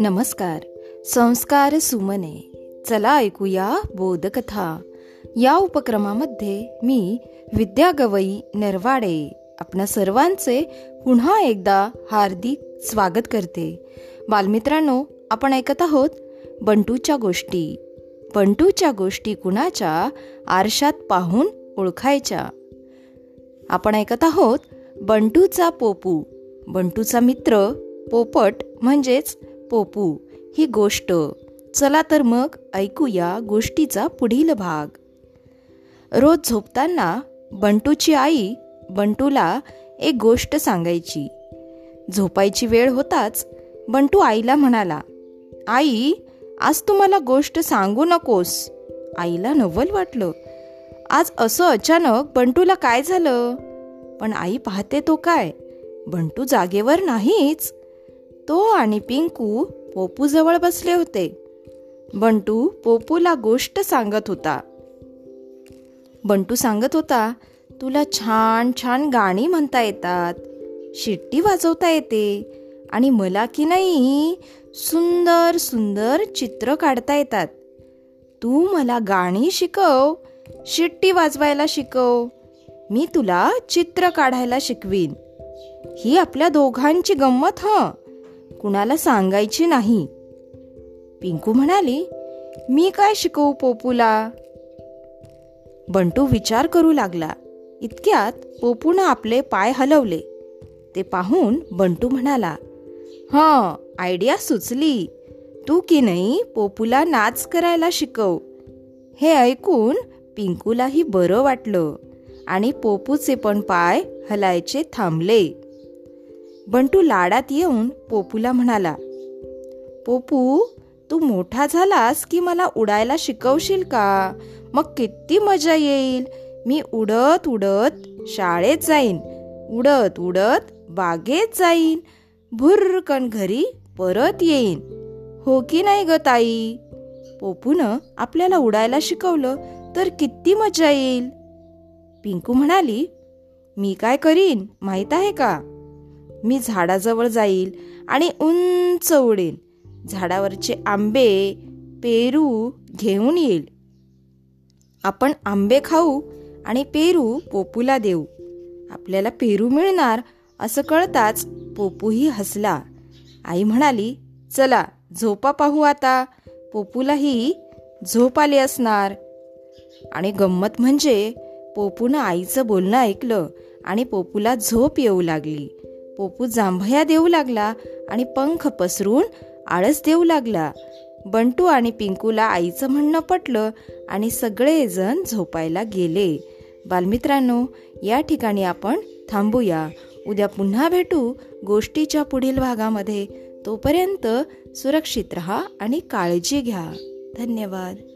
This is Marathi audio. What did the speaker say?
नमस्कार संस्कार सुमने. चला ऐकूया बोधकथा. या उपक्रमामध्ये मी विद्या गवई नरवाडे आपणा सर्वांचे पुन्हा एकदा हार्दिक स्वागत करते. बालमित्रांनो आपण ऐकत आहोत बंटूच्या गोष्टी. बंटूच्या गोष्टी कुणाच्या? आरशात पाहून ओळखायच्या. आपण ऐकत आहोत बंटूचा पोपू. बंटूचा मित्र पोपट म्हणजेच पोपू ही गोष्ट. चला तर मग ऐकूया गोष्टीचा पुढील भाग. रोज झोपताना बंटूची आई बंटूला एक गोष्ट सांगायची. झोपायची वेळ होताच बंटू आईला म्हणाला आई आज तू मला गोष्ट सांगू नकोस. आईला नवल वाटलं. आज असं अचानक बंटूला काय झालं? पण आई पाहते तो काय? बंटू जागेवर नाहीच. तो आणि पिंकू पोपूजवळ बसले होते. बंटू पोपूला गोष्ट सांगत होता. बंटू सांगत होता तुला छान छान गाणी म्हणता येतात. शिट्टी वाजवता येते. आणि मला की नाही सुंदर सुंदर चित्र काढता येतात. तू मला गाणी शिकव शिट्टी वाजवायला शिकव. मी तुला चित्र काढायला शिकवीन. ही आपल्या दोघांची गंमत ह? कुणाला सांगायची नाही. पिंकू म्हणाली मी काय शिकवू पोपूला? बंटू विचार करू लागला. इतक्यात पोपूनं आपले पाय हलवले. ते पाहून बंटू म्हणाला हं आयडिया सुचली. तू की नाही पोपूला नाच करायला शिकव. हे ऐकून पिंकूलाही बरं वाटलं. आणि पोपूचे पण पाय हलायचे थांबले. बंटू लाडात येऊन पोपूला म्हणाला पोपू तू मोठा झालास की मला उडायला शिकवशील का? मग किती मजा येईल. मी उडत उडत शाळेत जाईन. उडत उडत बागेत जाईन. भुर्रकन घरी परत येईन. हो की नाही ग ताई पोपून आपल्याला उडायला शिकवलं तर किती मजा येईल. पिंकू म्हणाली मी काय करीन माहीत आहे का? मी झाडाजवळ जाईल आणि उंच उडेन. झाडावरचे आंबे पेरू घेऊन येईल. आपण आंबे खाऊ आणि पेरू पोपूला देऊ. आपल्याला पेरू मिळणार असं कळताच पोपूही हसला. आई म्हणाली चला झोपा पाहू आता. पोपूलाही झोप आली असणार. आणि गंमत म्हणजे पोपूनं आईचं बोलणं ऐकलं आणि पोपूला झोप येऊ लागली. पोपू जांभया देऊ लागला आणि पंख पसरून आळस देऊ लागला. बंटू आणि पिंकूला आईचं म्हणणं पटलं आणि सगळेजण झोपायला गेले. बालमित्रांनो या ठिकाणी आपण थांबूया. उद्या पुन्हा भेटू गोष्टीच्या पुढील भागामध्ये. तोपर्यंत सुरक्षित रहा आणि काळजी घ्या. धन्यवाद.